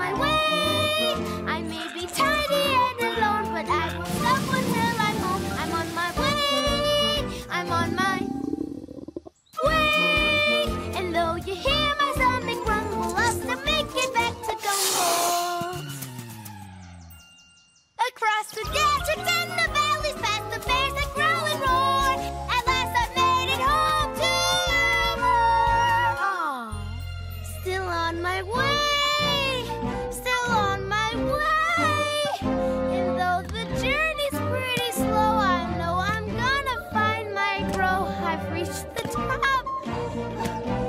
my way. I may be tiny and alone, but I will stop until I'm home. I'm on my way. I'm on my way. And though you hear my stomach rumble, I'll still make it back to Gumball. Across the deserts and the valleys, past the bears that growl and roar. At last I've made it home to Elmore. Still on my way. reached the top.